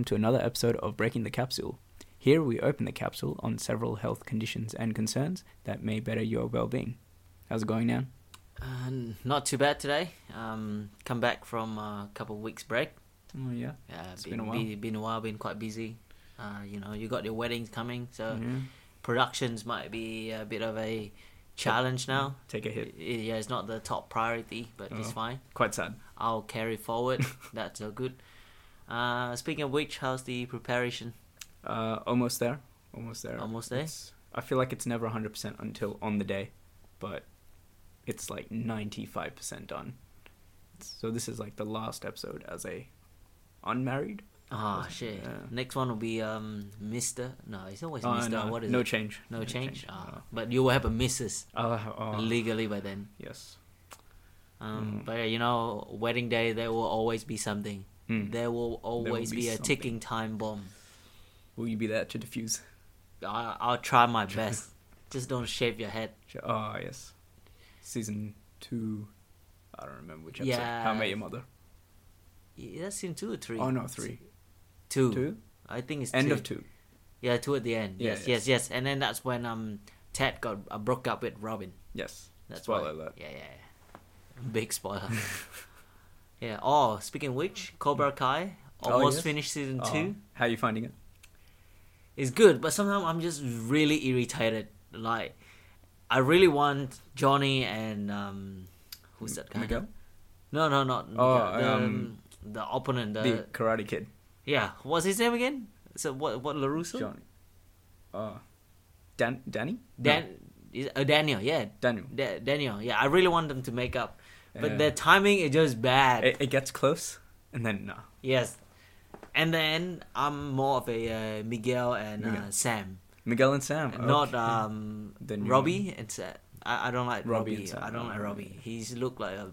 welcome to another episode of Breaking the Capsule. Here we open the capsule on several health conditions and concerns that may better your well being. How's it going now? Uh, not too bad today. Um, come back from a couple of weeks break. Oh, yeah. Yeah, It's been, been a while. Been, been a while. Been quite busy. Uh, you know, you got your weddings coming, so Yeah. productions might be a bit of a challenge now. Take a hit. Yeah, it's not the top priority, but it's Oh. fine. Quite sad. I'll carry forward. That's all good. Uh, speaking of which, how's the preparation? Uh, almost there. Almost there. Almost there? It's- I feel like it's never 100% until on the day, but it's like 95% done. So this is like the last episode as a unmarried. Ah, Wasn't- shit. yeah. Next one will be um, Mister. No, it's always Oh, Mister. no, What is no it? change. No change. Ah, No. but you will have a Mrs. I'll oh, legally by then. yes. Um, Mm. But you know, wedding day there will always be something. Mm. There will always be be, a ticking time bomb. Will you be there to diffuse? I, I'll try my best. Just don't shave your head. Oh yes, season two. I don't remember which episode. Yeah. How I Met Your Mother. Yeah, that's in two or three. Oh no, three. Two. Two. I think it's End two. of two. Yeah, two at the end. Yeah, yes, yes. yes, yes. And then that's when um Ted got uh, broke up with Robin. Yes. That's Spoiler why. alert. Yeah, yeah, yeah. Big spoiler. yeah. Oh, speaking of which, Cobra Kai Oh, almost yes. finished season two. How are you finding it? It's good, but sometimes I'm just really irritated. Like, I really want Johnny and um, who's that guy? Miguel? No, no, not Oh, the, um, the opponent. The, the Karate Kid. yeah, what's his name again? So what? What LaRusso? Johnny. Uh, Dan. Danny. Dan. Is, uh, Daniel. Yeah, Daniel. Da- Daniel. Yeah, I really want them to make up, but Yeah. their timing is just bad. It, it gets close, and then no. yes, and then I'm more of a uh, Miguel and Miguel. Uh, Sam, Miguel and Sam. not um The Robbie and Sam. I, I don't like Robbie Robbie. I don't like Oh, Robbie. He's look like a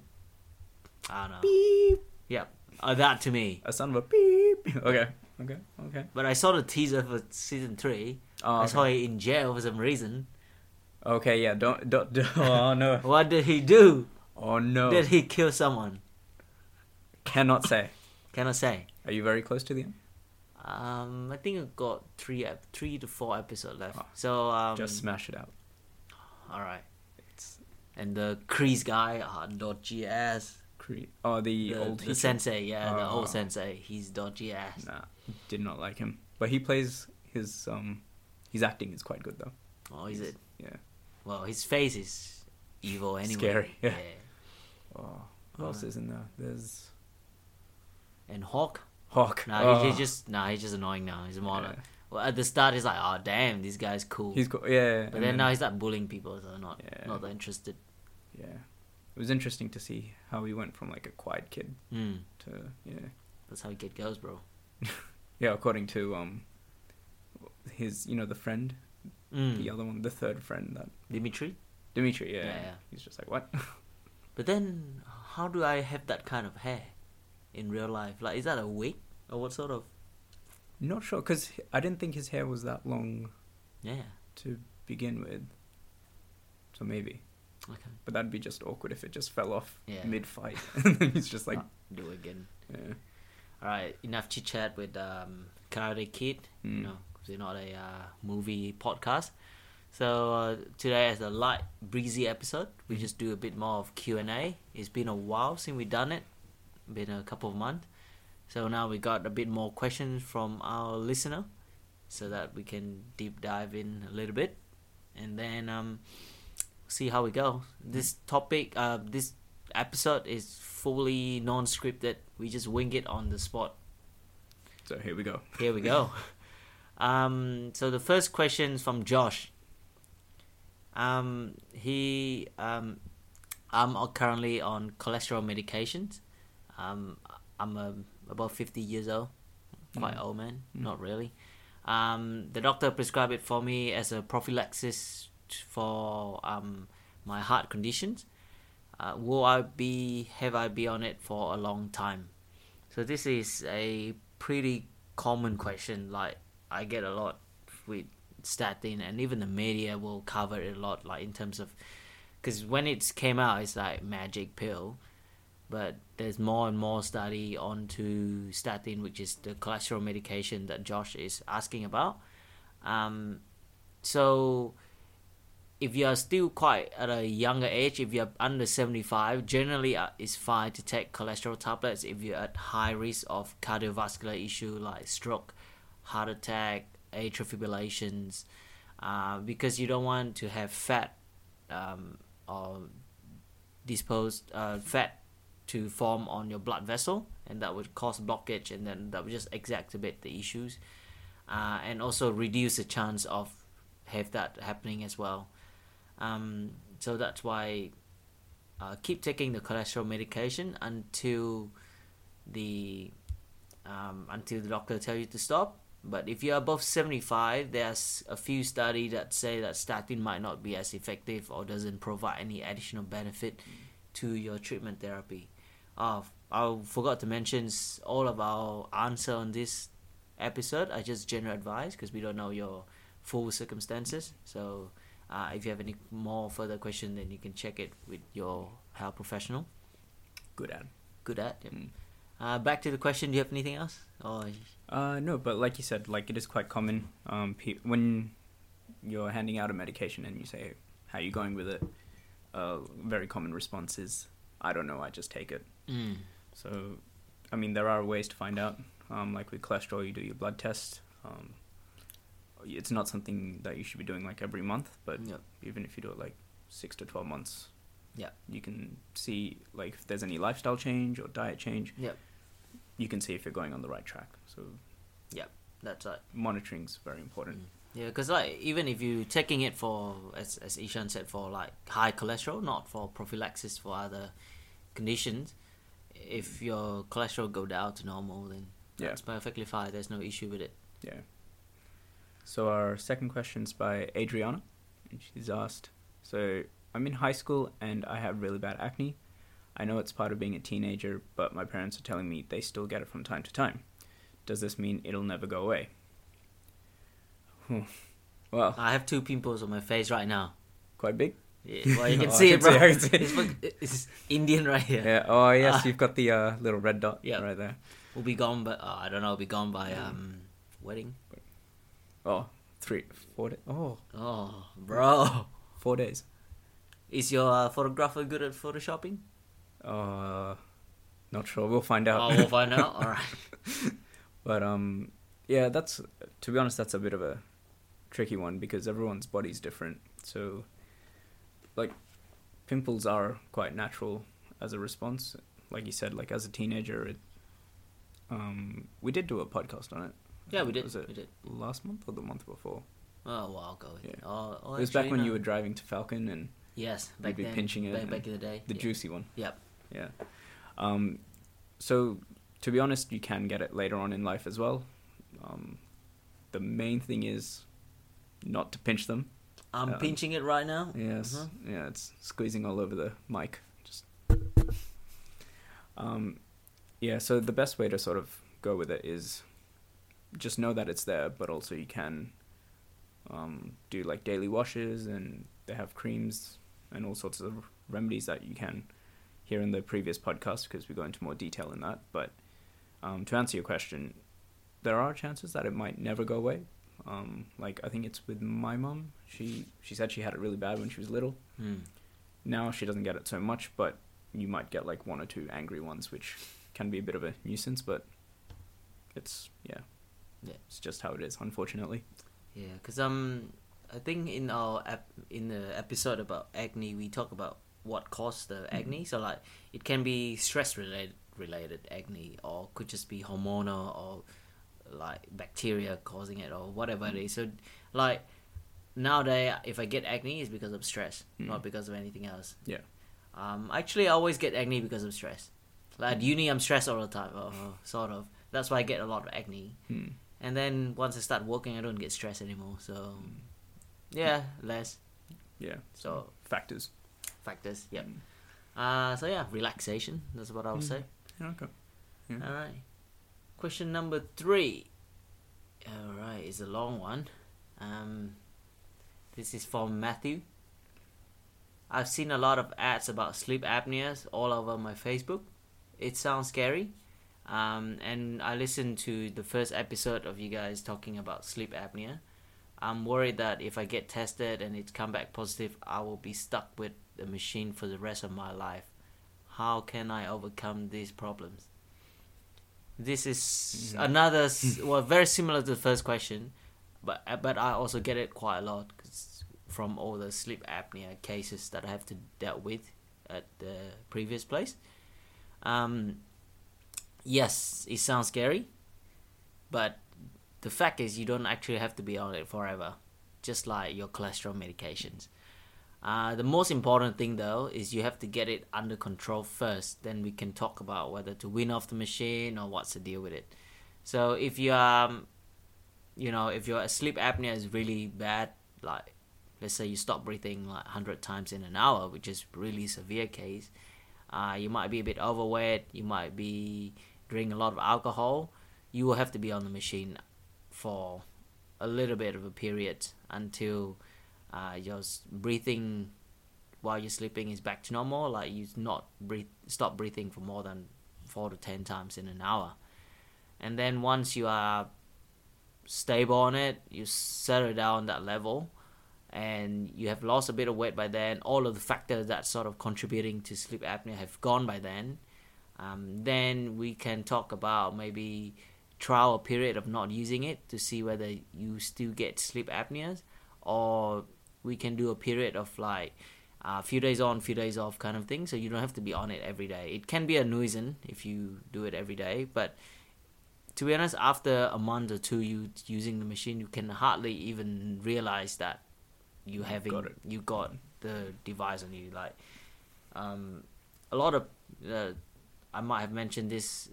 I don't know. Beep. Yeah, uh, that to me. A son of a beep. Okay. Okay. Okay. But I saw the teaser for season three. Oh, I saw okay. him in jail for some reason. okay. Yeah. Don't. Don't. don't oh no. What did he do? Oh no. Did he kill someone? Cannot say. Can I say? Are you very close to the end? Um, I think I've got three, ep- three to four episodes left. Oh, so um, Just smash it out. all right. It's And the Kreese guy, ah, dodgy ass. Cre- Oh, the, The, old the sensei, yeah, the Oh. old sensei. He's dodgy ass. Nah, did not like him. But he plays his um, his acting is quite good though. Oh, is He's- it? Yeah. Well, his face is evil anyway. Scary, yeah. yeah. Oh, who else is in there? There's And Hawk. Hawk. Nah, oh, he's just nah, he's just annoying now. He's more yeah. well, at the start he's like, oh damn, this guy's cool. He's cool. Yeah. but and then, now he's like bullying people, so not Yeah. not that interested. yeah, it was interesting to see how he went from like a quiet kid Mm, to yeah, that's how a kid goes, bro. yeah. According to um, his you know the friend, Mm. the other one, the third friend that Demetri. Demetri. Yeah, Yeah, yeah. He's just like what? But then, how do I have that kind of hair in real life? Like, is that a wig or what sort of? Not sure because I didn't think his hair was that long Yeah. to begin with. So maybe. Okay. But that'd be just awkward if it just fell off Yeah. mid fight. and then he's just like, do it again. yeah. All right. Enough chit chat with um, Karate Kid. Mm. You know, 'cause we're not a uh, movie podcast. So uh, today is a light, breezy episode. We just do a bit more of Q and A. It's been a while since we've done it. Been a couple of months. So now we got a bit more questions from our listener, so that we can deep dive in a little bit, and then um, see how we go. This topic, uh, this episode is fully non-scripted. We just wing it on the spot. So here we go. Here we go. um, so the first question is from Josh. Um, he, um, I'm currently on cholesterol medications. Um, I'm uh, about 50 years old, quite Mm. old man, Mm. not really. Um, the doctor prescribed it for me as a prophylaxis for um, my heart conditions. Uh, will I be have I be on it for a long time? So this is a pretty common question. Like I get a lot with statin, and even the media will cover it a lot. Like in terms of, because when it came out, it's like magic pill. but there's more and more study onto statin, which is the cholesterol medication that Josh is asking about. Um, so if you are still quite at a younger age, if you're under 75, generally uh, it's fine to take cholesterol tablets if you're at high risk of cardiovascular issue like stroke, heart attack, atrial fibrillations, uh, because you don't want to have fat um, or disposed uh, fat to form on your blood vessel, and that would cause blockage, and then that would just exacerbate the issues, uh, and also reduce the chance of have that happening as well. Um, so that's why uh, keep taking the cholesterol medication until the um, until the doctor tell you to stop. But if you're above 75, there's a few studies that say that statin might not be as effective or doesn't provide any additional benefit to your treatment therapy. Uh, I forgot to mention all of our answer on this episode are just general advice because we don't know your full circumstances. So uh, if you have any more further question, then you can check it with your health professional. Good ad. Good at. Yep. Mm. Uh, back to the question. Do you have anything else? Or Uh, no, but like you said, like it is quite common. Um, pe- when you're handing out a medication and you say, "How are you going with it?" A very common response is, "I don't know. I just take it." mm. So, I mean, there are ways to find out. Um, like with cholesterol, you do your blood test. Um, it's not something that you should be doing like every month, but Yep. even if you do it like six to twelve months, Yeah. you can see like if there's any lifestyle change or diet change. Yep. You can see if you're going on the right track. So yeah, That's uh, right. Monitoring is very important. Mm. Yeah, because like even if you're taking it for as as Ishan said for like high cholesterol, not for prophylaxis for other conditions, if your cholesterol go down to normal, then Yeah. that's perfectly fine. There's no issue with it. Yeah. So our second question is by Adriana. And she's asked, so I'm in high school and I have really bad acne. I know it's part of being a teenager, but my parents are telling me they still get it from time to time. Does this mean it'll never go away? Hmm. well, I have two pimples on my face right now. quite big. Yeah, well, you can Oh, see it, bro. see. It's, it's Indian right here. Yeah. Oh, yes, Ah. you've got the uh, little red dot Yeah. right there. Will be gone, but uh, I don't know. Will be gone by um wedding. Oh, three, four days. Oh, Oh, bro, four days. is your uh, photographer good at photoshopping? Uh, not sure. We'll find out. Oh, we'll find out. All right. But um, yeah, that's to be honest, that's a bit of a tricky one because everyone's body's different. So, like, pimples are quite natural as a response. Like you said, like as a teenager, it, um, we did do a podcast on it. Yeah, we did. Was it We did. last month or the month before? Oh, a while ago. Yeah. Oh, oh, it was back when you were driving to Falcon and Yes, back be then. pinching it Back, back in the day. the yeah. juicy one. Yep. Yeah. Um, so to be honest, you can get it later on in life as well. Um, the main thing is not to pinch them. I'm Um, pinching it right now. Yes. Mhm. Yeah, it's squeezing all over the mic. Just. Um, yeah. So the best way to sort of go with it is just know that it's there, but also you can um, do like daily washes, and they have creams and all sorts of remedies that you can hear in the previous podcast because we go into more detail in that. But um, to answer your question, there are chances that it might never go away. Um, like I think it's with my mom. She she said she had it really bad when she was little. Hmm. Now she doesn't get it so much, but you might get like one or two angry ones, which can be a bit of a nuisance. But it's yeah, Yeah. it's just how it is, unfortunately. Yeah, because um, I think in our ep- in the episode about acne, we talk about what caused the acne. So like, it can be stress related related acne, or could just be hormonal, or like bacteria causing it, or whatever it is. So like nowadays, if I get acne, it's because of stress, Mm. not because of anything else. Yeah. Um, actually, I always get acne because of stress. Like at uni, I'm stressed all the time, or sort of. That's why I get a lot of acne. Hmm. And then once I start working, I don't get stressed anymore. So, yeah, less. Yeah. So Factors. Factors. Yep. Mm. Uh, so yeah, relaxation. That's what I would Mm. say. Yeah, okay. Yeah. All right. Question number three. All right, it's a long one. Um, this is from Matthew. I've seen a lot of ads about sleep apneas all over my Facebook. it sounds scary. Um, and I listened to the first episode of you guys talking about sleep apnea. I'm worried that if I get tested and it's come back positive, I will be stuck with the machine for the rest of my life. How can I overcome these problems? This is Mhm. another, well, very similar to the first question, but uh, but I also get it quite a lot 'cause from all the sleep apnea cases that I have to dealt with at the previous place. Um, yes, it sounds scary, but the fact is you don't actually have to be on it forever, just like your cholesterol medications. Uh, the most important thing though is you have to get it under control first. Then we can talk about whether to win off the machine or what's the deal with it. So if you um, you know, if your sleep apnea is really bad, like let's say you stop breathing like hundred times in an hour, which is really severe case, uh, you might be a bit overweight, you might be drinking a lot of alcohol, you will have to be on the machine for a little bit of a period until uh, your breathing while you're sleeping is back to normal. Like you not breathe, stop breathing for more than four to ten times in an hour, and then once you are stable on it, you settle down that level, and you have lost a bit of weight by then. All of the factors that sort of contributing to sleep apnea have gone by then. Um, then we can talk about maybe trial a period of not using it to see whether you still get sleep apneas or we can do a period of like a few days on few days off kind of thing. So you don't have to be on it every day. It can be a nuisance if you do it every day but to be honest after a month or two you using the machine you can hardly even realize that you having got you got the device on you. Like um, a lot of uh, I might have mentioned this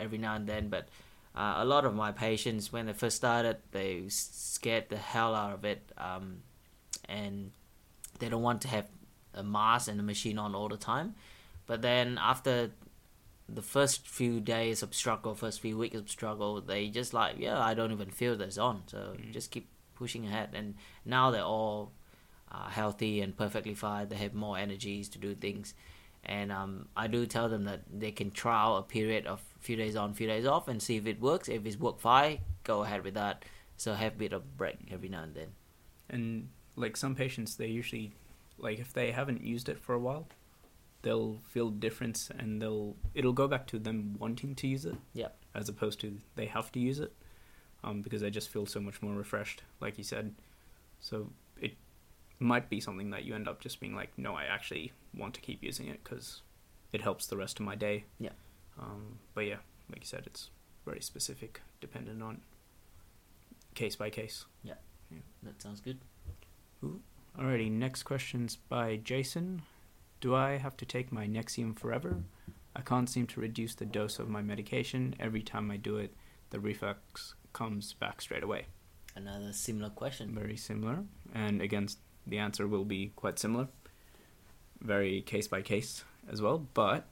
every now and then but uh, a lot of my patients when they first started they scared the hell out of it. Um, and they don't want to have a mask and a machine on all the time but then after the first few days of struggle first few weeks of struggle they just like yeah i don't even feel this on so Mm. just keep pushing ahead and now they're all uh, healthy and perfectly fine they have more energies to do things and um, I do tell them that they can trial a period of few days on, few days off, and see if it works. If it's worked fine, go ahead with that. So have a bit of break every now and then. And like some patients, they usually, like if they haven't used it for a while, they'll feel the difference and they'll it'll go back to them wanting to use it. Yep. As opposed to they have to use it, um, because they just feel so much more refreshed, like you said. So it might be something that you end up just being like, no, I actually want to keep using it because it helps the rest of my day. Yeah. Um, but yeah, like you said, it's very specific, dependent on case by case. Yeah. That sounds good. Alrighty, next question's by Jason. Do I have to take my Nexium forever? I can't seem to reduce the dose of my medication. Every time I do it, the reflux comes back straight away. Another similar question. Very similar. And again, the answer will be quite similar. Very case by case as well. But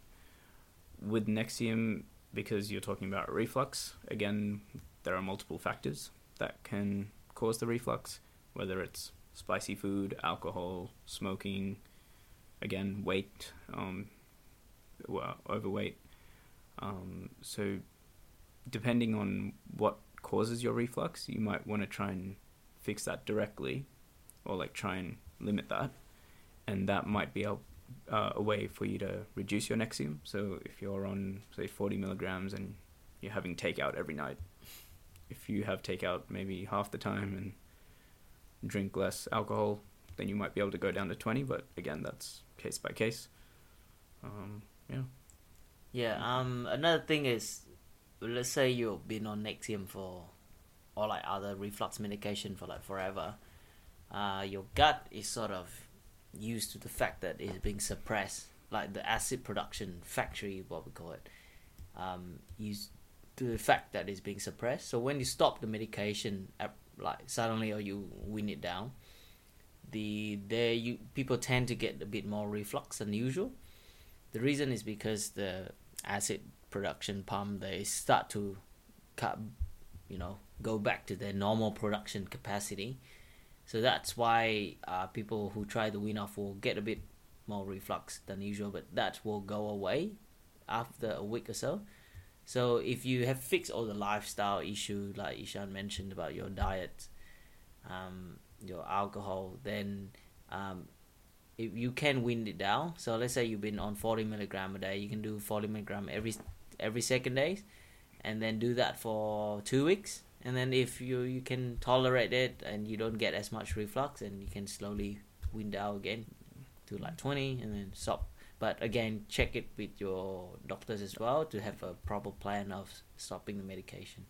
with Nexium, because you're talking about reflux, again, there are multiple factors that can cause the reflux, whether it's spicy food, alcohol, smoking, again, weight, um, well, overweight. Um, so, depending on what causes your reflux, you might want to try and fix that directly, or like try and limit that, and that might be a, uh, a way for you to reduce your Nexium. So, if you're on say 40 milligrams and you're having takeout every night, if you have takeout maybe half the time and drink less alcohol, then you might be able to go down to 20. But again, that's case by case. Um, yeah. Yeah. Um. Another thing is, let's say you've been on Nexium for, or like other reflux medication for like forever. Uh, your gut is sort of used to the fact that it's being suppressed, like the acid production factory, what we call it. Um, used to the fact that it's being suppressed. So when you stop the medication, at, like suddenly or you win it down, the there you people tend to get a bit more reflux than usual. The reason is because the acid production pump they start to cut, you know, go back to their normal production capacity. So that's why uh, people who try the wean off will get a bit more reflux than usual, but that will go away after a week or so. So if you have fixed all the lifestyle issue like Ishan mentioned about your diet, um, your alcohol, then um, if you can wind it down. So let's say you've been on forty milligram a day, you can do forty milligram every every second day, and then do that for two weeks. And then if you you can tolerate it and you don't get as much reflux, and you can slowly wind down again to like twenty, and then stop. But again, check it with your doctors as well to have a proper plan of stopping the medication.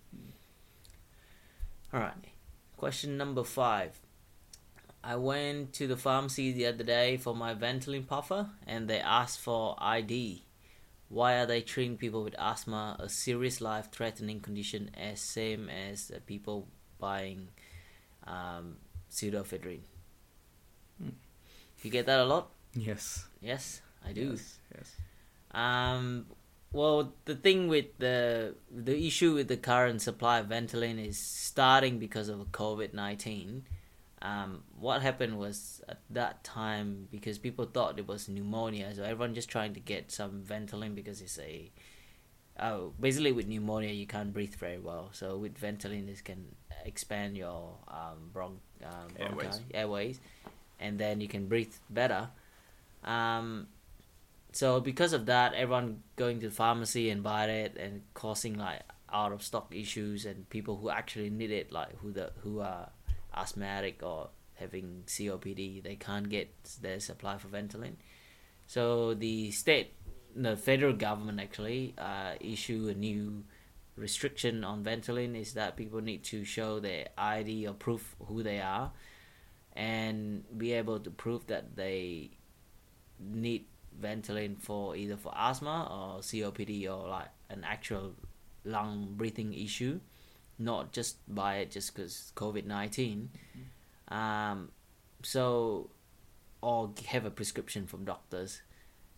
All right. Question number five. I went to the pharmacy the other day for my Ventolin puffer and they asked for ID. Why are they treating people with asthma, a serious life threatening condition, as same as the people buying um, pseudoephedrine? Hmm. You get that a lot? Yes. Yes, I do. Yes. yes. Um, well, the thing with the the issue with the current supply of Ventolin is starting because of COVID nineteen. Um, what happened was at that time because people thought it was pneumonia, so everyone just trying to get some Ventolin because it's a oh basically with pneumonia you can't breathe very well. So with Ventolin, this can expand your um, bron- um, Airways. bronchi- airways, and then you can breathe better. Um, so because of that, everyone going to the pharmacy and buy it and causing like out of stock issues and people who actually need it, like who the who are asthmatic or having COPD, they can't get their supply for Ventolin. So the state, the federal government actually uh, issue a new restriction on Ventolin is that people need to show their ID or proof who they are, and be able to prove that they need Ventolin for either for asthma or COPD or like an actual lung breathing issue, not just by it just because COVID 19. Um, so, or have a prescription from doctors.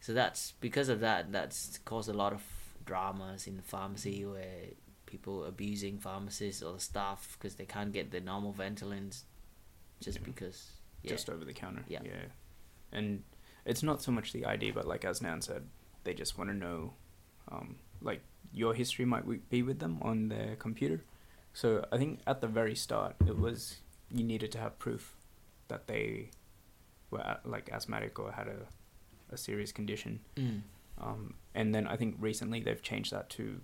So that's because of that, that's caused a lot of dramas in the pharmacy where people abusing pharmacists or staff because they can't get the normal Ventolins just Yeah. because. Yeah. Just over the counter. Yeah. Yeah. And it's not so much the ID, but like as Nan said, they just want to know, um, like your history might w- be with them on their computer. So I think at the very start, it was you needed to have proof that they were like asthmatic or had a, a serious condition. Mm. Um, and then I think recently they've changed that to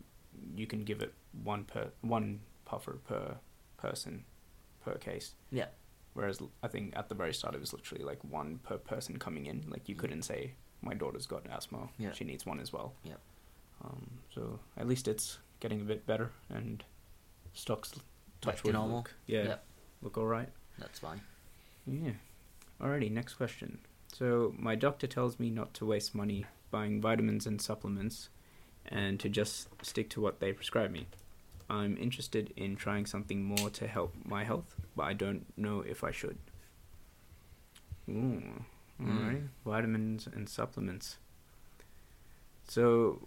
you can give it one per one puffer per person per case. Yeah. Whereas I think at the very start it was literally like one per person coming in. Like you couldn't say my daughter's got asthma. Yeah. She needs one as well. Yep. Um, so at least it's getting a bit better and stocks touch to wood normal. look yeah Yep. look all right. That's fine. Yeah. Alrighty, next question. So my doctor tells me not to waste money buying vitamins and supplements and to just stick to what they prescribe me. I'm interested in trying something more to help my health, but I don't know if I should. Ooh. Hmm. Alright. Vitamins and supplements. So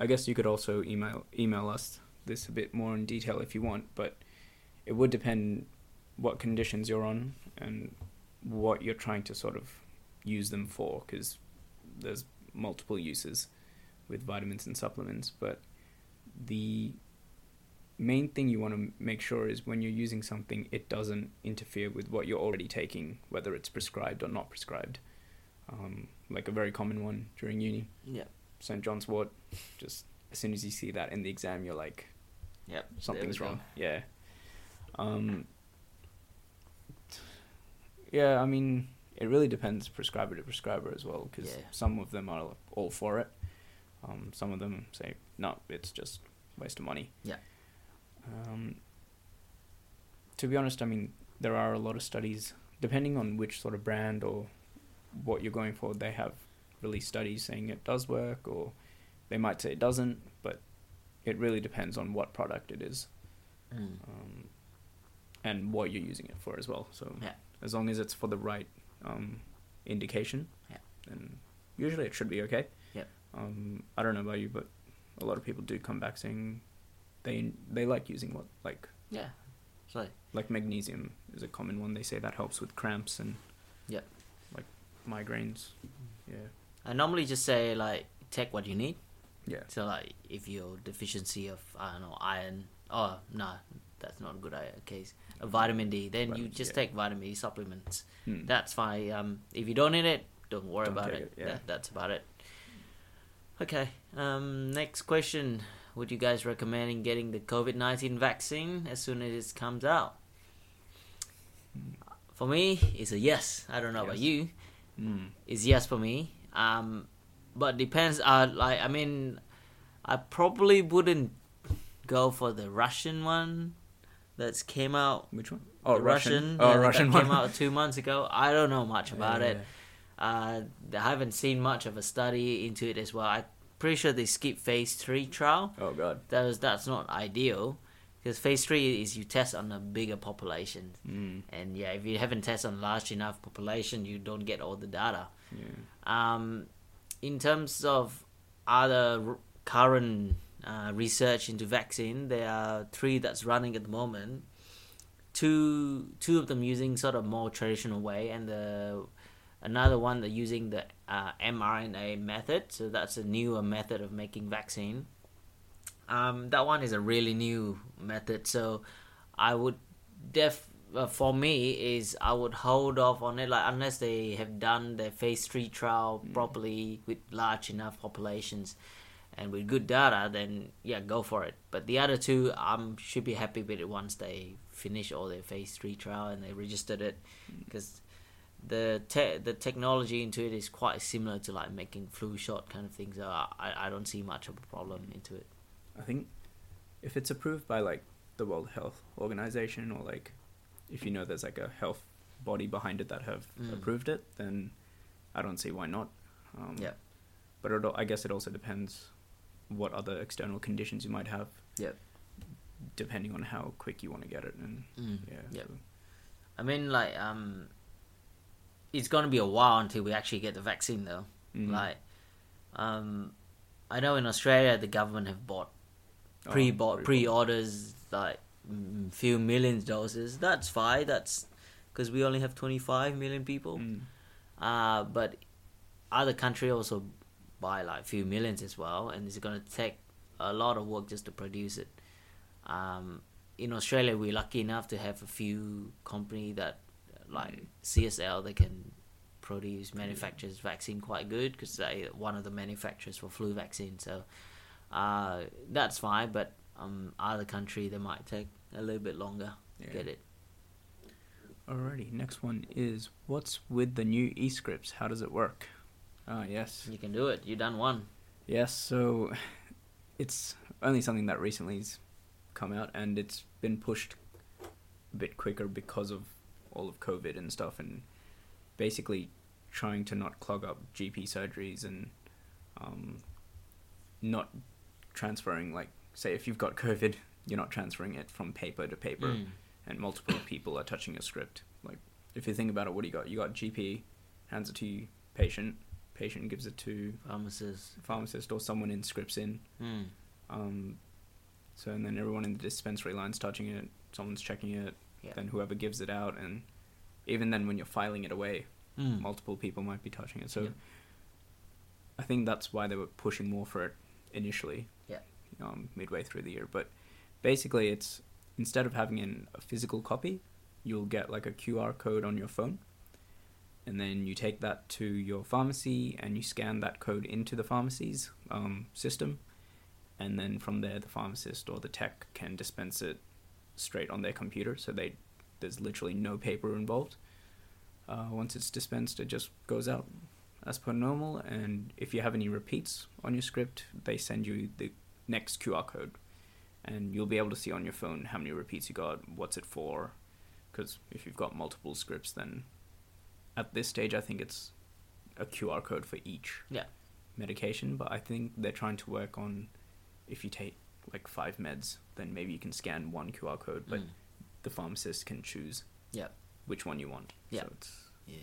I guess you could also email email us this a bit more in detail if you want, but it would depend what conditions you're on and what you're trying to sort of use them for because there's multiple uses with vitamins and supplements but the main thing you want to make sure is when you're using something it doesn't interfere with what you're already taking whether it's prescribed or not prescribed um, like a very common one during uni Yeah. st john's wort just as soon as you see that in the exam you're like Yep. something's wrong. Yeah. Um. Yeah, I mean, it really depends prescriber to prescriber as well, because Yeah. some of them are all for it. Um, some of them say no, it's just waste of money. Yeah. Um. To be honest, I mean, there are a lot of studies, depending on which sort of brand or what you're going for. They have released studies saying it does work, or they might say it doesn't, but it really depends on what product it is. Mm. um, and what you're using it for as well. So Yeah. as long as it's for the right um, indication, Yeah. then usually it should be okay. Yep. Um, I don't know about you, but a lot of people do come back saying they they like using what like Yeah. So like magnesium is a common one. They say that helps with cramps and yeah, like migraines. Yeah. I normally just say like take what you need. Yeah. So like if you're deficiency of I don't know iron, oh no, that's not a good i- case. A vitamin D, then you just yeah. take vitamin D supplements. Hmm. That's fine. Um, if you don't need it, don't worry Don't about it. it, yeah. That, that's about it. Okay. Um, next question: Would you guys recommend getting the COVID nineteen vaccine as soon as it comes out? For me, it's a yes. I don't know about you Mm. is yes for me. Um, but depends. Uh, like I mean, I probably wouldn't go for the Russian one that's came out. Which one? Oh, the Russian. yeah, Oh, Russian came one. out two months ago. I don't know much about Yeah, it. Uh, I haven't seen much of a study into it as well. I'm pretty sure they skipped phase three trial. Oh god. That was that's not ideal because phase three is you test on a bigger population, Mm. and yeah, if you haven't tested on large enough population, you don't get all the data. Yeah. Um, in terms of other r- current uh, research into vaccine, there are three that's running at the moment. Two two of them using sort of more traditional way, and the another one that using the uh, mRNA method. So that's a newer method of making vaccine. Um, that one is a really new method, so I would def uh, for me is I would hold off on it like unless they have done their phase three trial properly with large enough populations and with good data then yeah go for it. But the other two I um, should be happy with it once they finish all their phase three trial and they registered it. Because the te- the technology into it is quite similar to like making flu shot kind of things so I, I don't see much of a problem into it I think if it's approved by like the World Health Organization or like if you know there's like a health body behind it that have Mm. approved it, then I don't see why not. Um, Yeah. But it, I guess it also depends what other external conditions you might have. Yep. Depending on how quick you want to get it, and Mm. yeah. Yep. so- I mean, like, um, it's gonna be a while until we actually get the vaccine, though. Mm. Like, um, I know in Australia the government have bought Oh, pre-bought cool. pre-orders like mm, few millions doses. That's fine. That's because we only have twenty five million people. Mm. Uh, but other country also buy like few millions as well, and it's gonna take a lot of work just to produce it. Um, in Australia, we're lucky enough to have a few company that like CSL they can produce manufactures vaccine quite good because they one of the manufacturers for flu vaccine. So uh, that's fine, but um, other country they might take a little bit longer to get it. Alrighty, next one is what's with the new e-scripts? How does it work? Ah, yes. You can do it. You done one. Yes, so it's only something that recently's come out and it's been pushed a bit quicker because of all of COVID and stuff and basically trying to not clog up GP surgeries and um, not transferring like say if you've got COVID, you're not transferring it from paper to paper Mm. and multiple people are touching your script. Like if you think about it, what do you got? You got GP hands it to you, patient, patient gives it to pharmacist, pharmacist or someone in scripts in. Mm. Um, so and then everyone in the dispensary line's touching it. Someone's checking it. Yeah. Then whoever gives it out, and even then when you're filing it away, Mm. multiple people might be touching it. So Yeah. I think that's why they were pushing more for it initially. Yeah. Um, midway through the year, but basically it's instead of having an, a physical copy, you'll get like a QR code on your phone, and then you take that to your pharmacy and you scan that code into the pharmacy's um, system, and then from there the pharmacist or the tech can dispense it straight on their computer. So they there's literally no paper involved. Uh, once it's dispensed, it just goes out as per normal. And if you have any repeats on your script, they send you the next QR code, and you'll be able to see on your phone how many repeats you got, what's it for. Because if you've got multiple scripts, then at this stage, I think it's a QR code for each Yeah. medication. But I think they're trying to work on if you take like five meds, then maybe you can scan one QR code, but Mm. the pharmacist can choose Yeah. which one you want. Yeah. So it's, Yeah.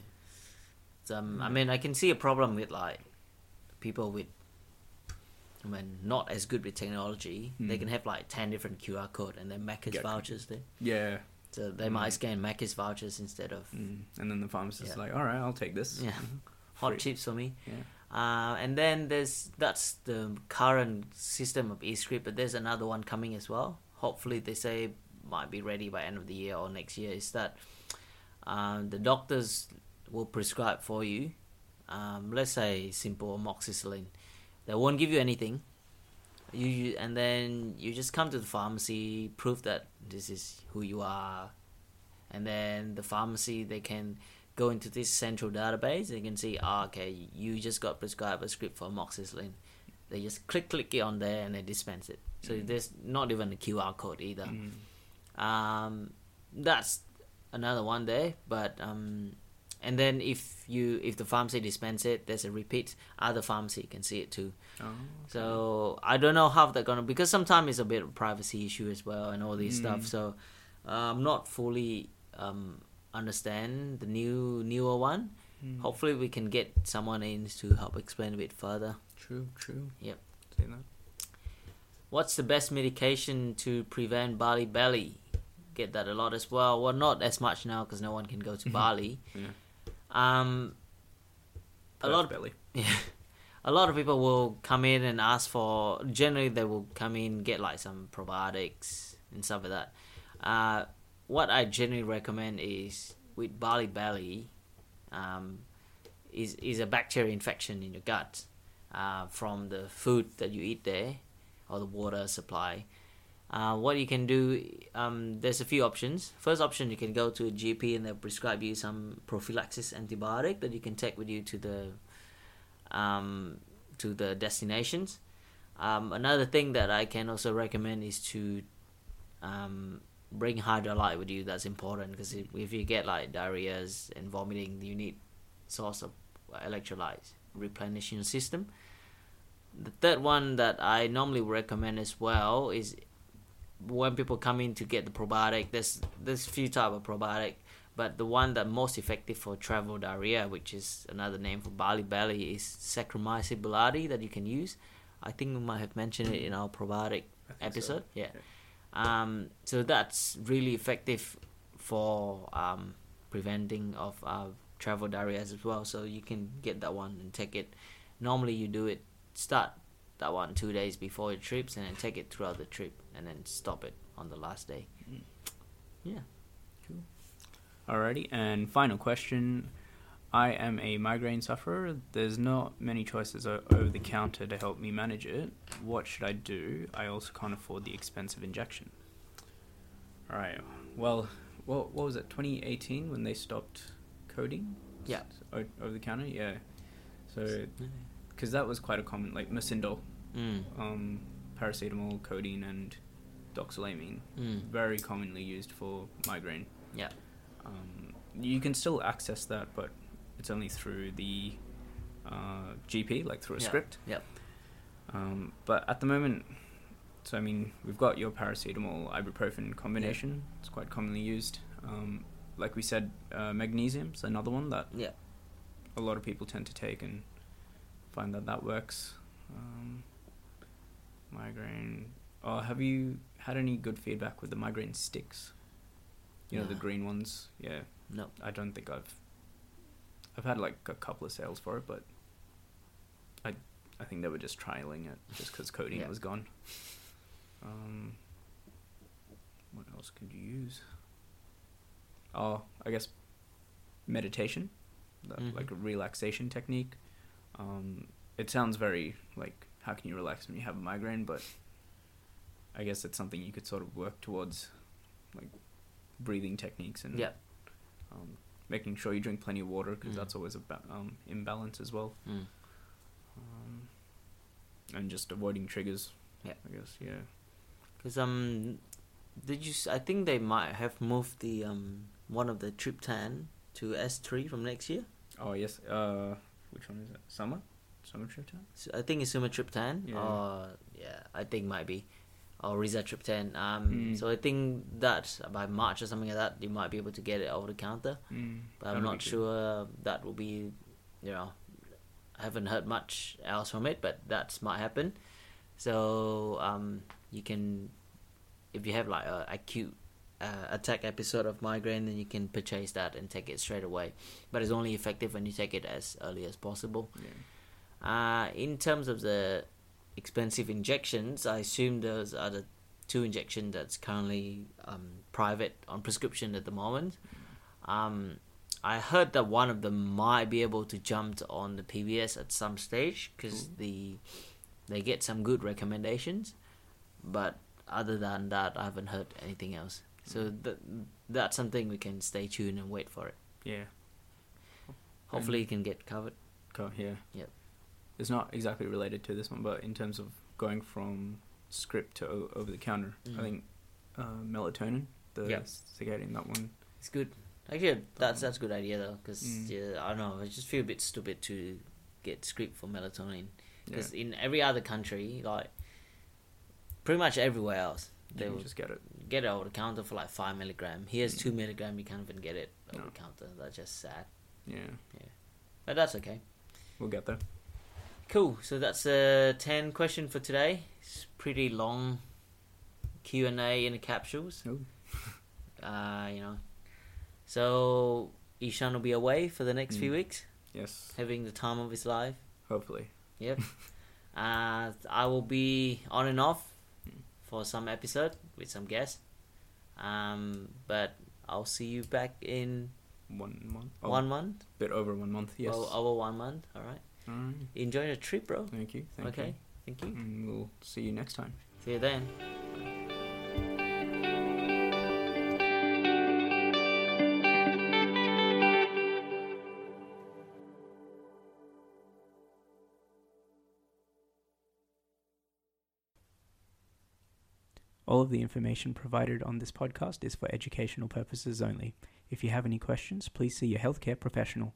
So, um, I Mm. mean, I can see a problem with like people with, I mean, not as good with technology. They Mm. can have like ten different QR code and then Macca's Yeah. vouchers there. yeah. So they might Mm. scan Macca's vouchers instead of Mm. And then the pharmacist is like, all right, I'll take this. yeah hot Free. chips for me. Yeah. Uh, and then there's that's the current system of e-script, but there's another one coming as well. Hopefully, they say might be ready by end of the year or next year. Is that um, the doctors will prescribe for you, um, let's say simple amoxicillin. They won't give you anything. You, you and then you just come to the pharmacy, prove that this is who you are, and then the pharmacy they can go into this central database. They can see, ah, okay, you just got prescribed a script for amoxicillin. They just click click it on there and they dispense it. So Mm. there's not even a QR code either. Mm. Um, that's another one there, but um, and then if you if the pharmacy dispense it, there's a repeat. Other pharmacy can see it too. Oh, okay. So I don't know how they're gonna because sometimes it's a bit of privacy issue as well and all these stuff. Mm. So uh, I'm not fully um, understand the new newer one. Mm. Hopefully we can get someone in to help explain a bit further. True, true. Yep. That. What's the best medication to prevent Bali belly? Get that a lot as well. Well, not as much now because no one can go to. Bali. Yeah. Um, a lot of belly. Yeah. A lot of people will come in and ask for. Generally, they will come in get like some probiotics and stuff like that. Uh, what I generally recommend is with Bali belly, um, is is a bacterial infection in your gut, uh, from the food that you eat there, or the water supply. Uh, what you can do, um, there's a few options. First option, you can go to a GP and they'll prescribe you some prophylaxis antibiotic that you can take with you to the um, to the destinations. Um, another thing that I can also recommend is to um, bring Hydralyte with you. That's important because if, if you get like diarrheas and vomiting, you need source of electrolytes replenishing your system. The third one that I normally recommend as well is when people come in to get the probiotic. There's there's few type of probiotic but the one that most effective for travel diarrhea, which is another name for Bali belly, is Saccharomyces boulardii that you can use. I think we might have mentioned it in our probiotic think so. episode. Yeah. Um, so that's really effective for um, preventing of uh, travel diarrhea as well. So you can get that one and take it. Normally you do it start that one two days before your trips and then take it throughout the trip and then stop it on the last day. Mm. Yeah. Cool. Alrighty, and final question. I am a migraine sufferer. There's not many choices over the counter to help me manage it. What should I do? I also can't afford the expensive injection. Alright, well, what, what was it, 2018 when they stopped codeine? Yeah. O- over the counter? Yeah. So, because that was quite a common, like Mersyndol, Mm. um, paracetamol, codeine, and doxylamine. Mm. Very commonly used for migraine. Yeah. Um, you can still access that, but it's only through the uh, GP, like through a Yeah. script. Yep. Um, but at the moment, so I mean, we've got your paracetamol ibuprofen combination. It's quite commonly used. Um, like we said, uh, magnesium's another one that Yeah. a lot of people tend to take and find that that works. Um, migraine. Oh, have you had any good feedback with the migraine sticks? You know the green ones. Yeah, No. I don't think I've. I've had like a couple of sales for it, but I, I think they were just trialing it just because codeine Yeah. was gone. Um, what else could you use? Oh, I guess meditation, Mhm. like a relaxation technique. Um, it sounds very like how can you relax when you have a migraine, but I guess it's something you could sort of work towards, like breathing techniques and Yeah. um, making sure you drink plenty of water because Mm. that's always a ba- um, imbalance as well. Mm. Um, and just avoiding triggers. Yeah. I guess yeah. Because um, did you? s- I think they might have moved the um one of the triptan to S three from next year. Oh yes. Uh, which one is it? Summer. Summer triptan. So I think it's sumatriptan. Yeah. Or yeah, I think might be. Or rizatriptan. Um, Mm. so I think that by March or something like that, you might be able to get it over the counter. Mm, But I'm not good. sure that will be, you know, I haven't heard much else from it, but that might happen. So um, you can, if you have like a acute uh, attack episode of migraine, then you can purchase that and take it straight away. But it's only effective when you take it as early as possible. Yeah. Uh, in terms of the expensive injections, I assume those are the two injections that's currently um, private on prescription at the moment. Um, I heard that one of them might be able to jump on the PBS at some stage because Ooh. the they get some good recommendations, but other than that, I haven't heard anything else. So that that's something we can stay tuned and wait for it. Yeah. Hopefully, it can get covered. Go yeah. Yep. It's not exactly related to this one, but in terms of going from script to o- over the counter, Mm. I think uh, melatonin, the Yep. cigating that one. It's good. Actually, that's that's a good idea though, because Mm. yeah, I don't know. I just feel a bit stupid to get script for melatonin. Yeah. Because in every other country, like pretty much everywhere else, they will just get it. get it over the counter for like five milligram. Here's Mm. two milligram. You can't even get it over No. the counter. That's just sad. Yeah. Yeah. But that's okay. We'll get there. Cool. So that's a ten question for today. It's pretty long Q and A in the capsules. Ooh. Uh, you know. So Ishan will be away for the next few Mm. weeks, Yes. having the time of his life. Hopefully. Yep. uh, I will be on and off for some episode with some guests. Um, but I'll see you back in One month. Oh, one month. bit over one month. Yes. Well, over one month. All right. Alright. Enjoy the trip, bro. Thank you. Thank okay. you. Thank you. And we'll see you next time. See you then. All of the information provided on this podcast is for educational purposes only. If you have any questions, please see your healthcare professional.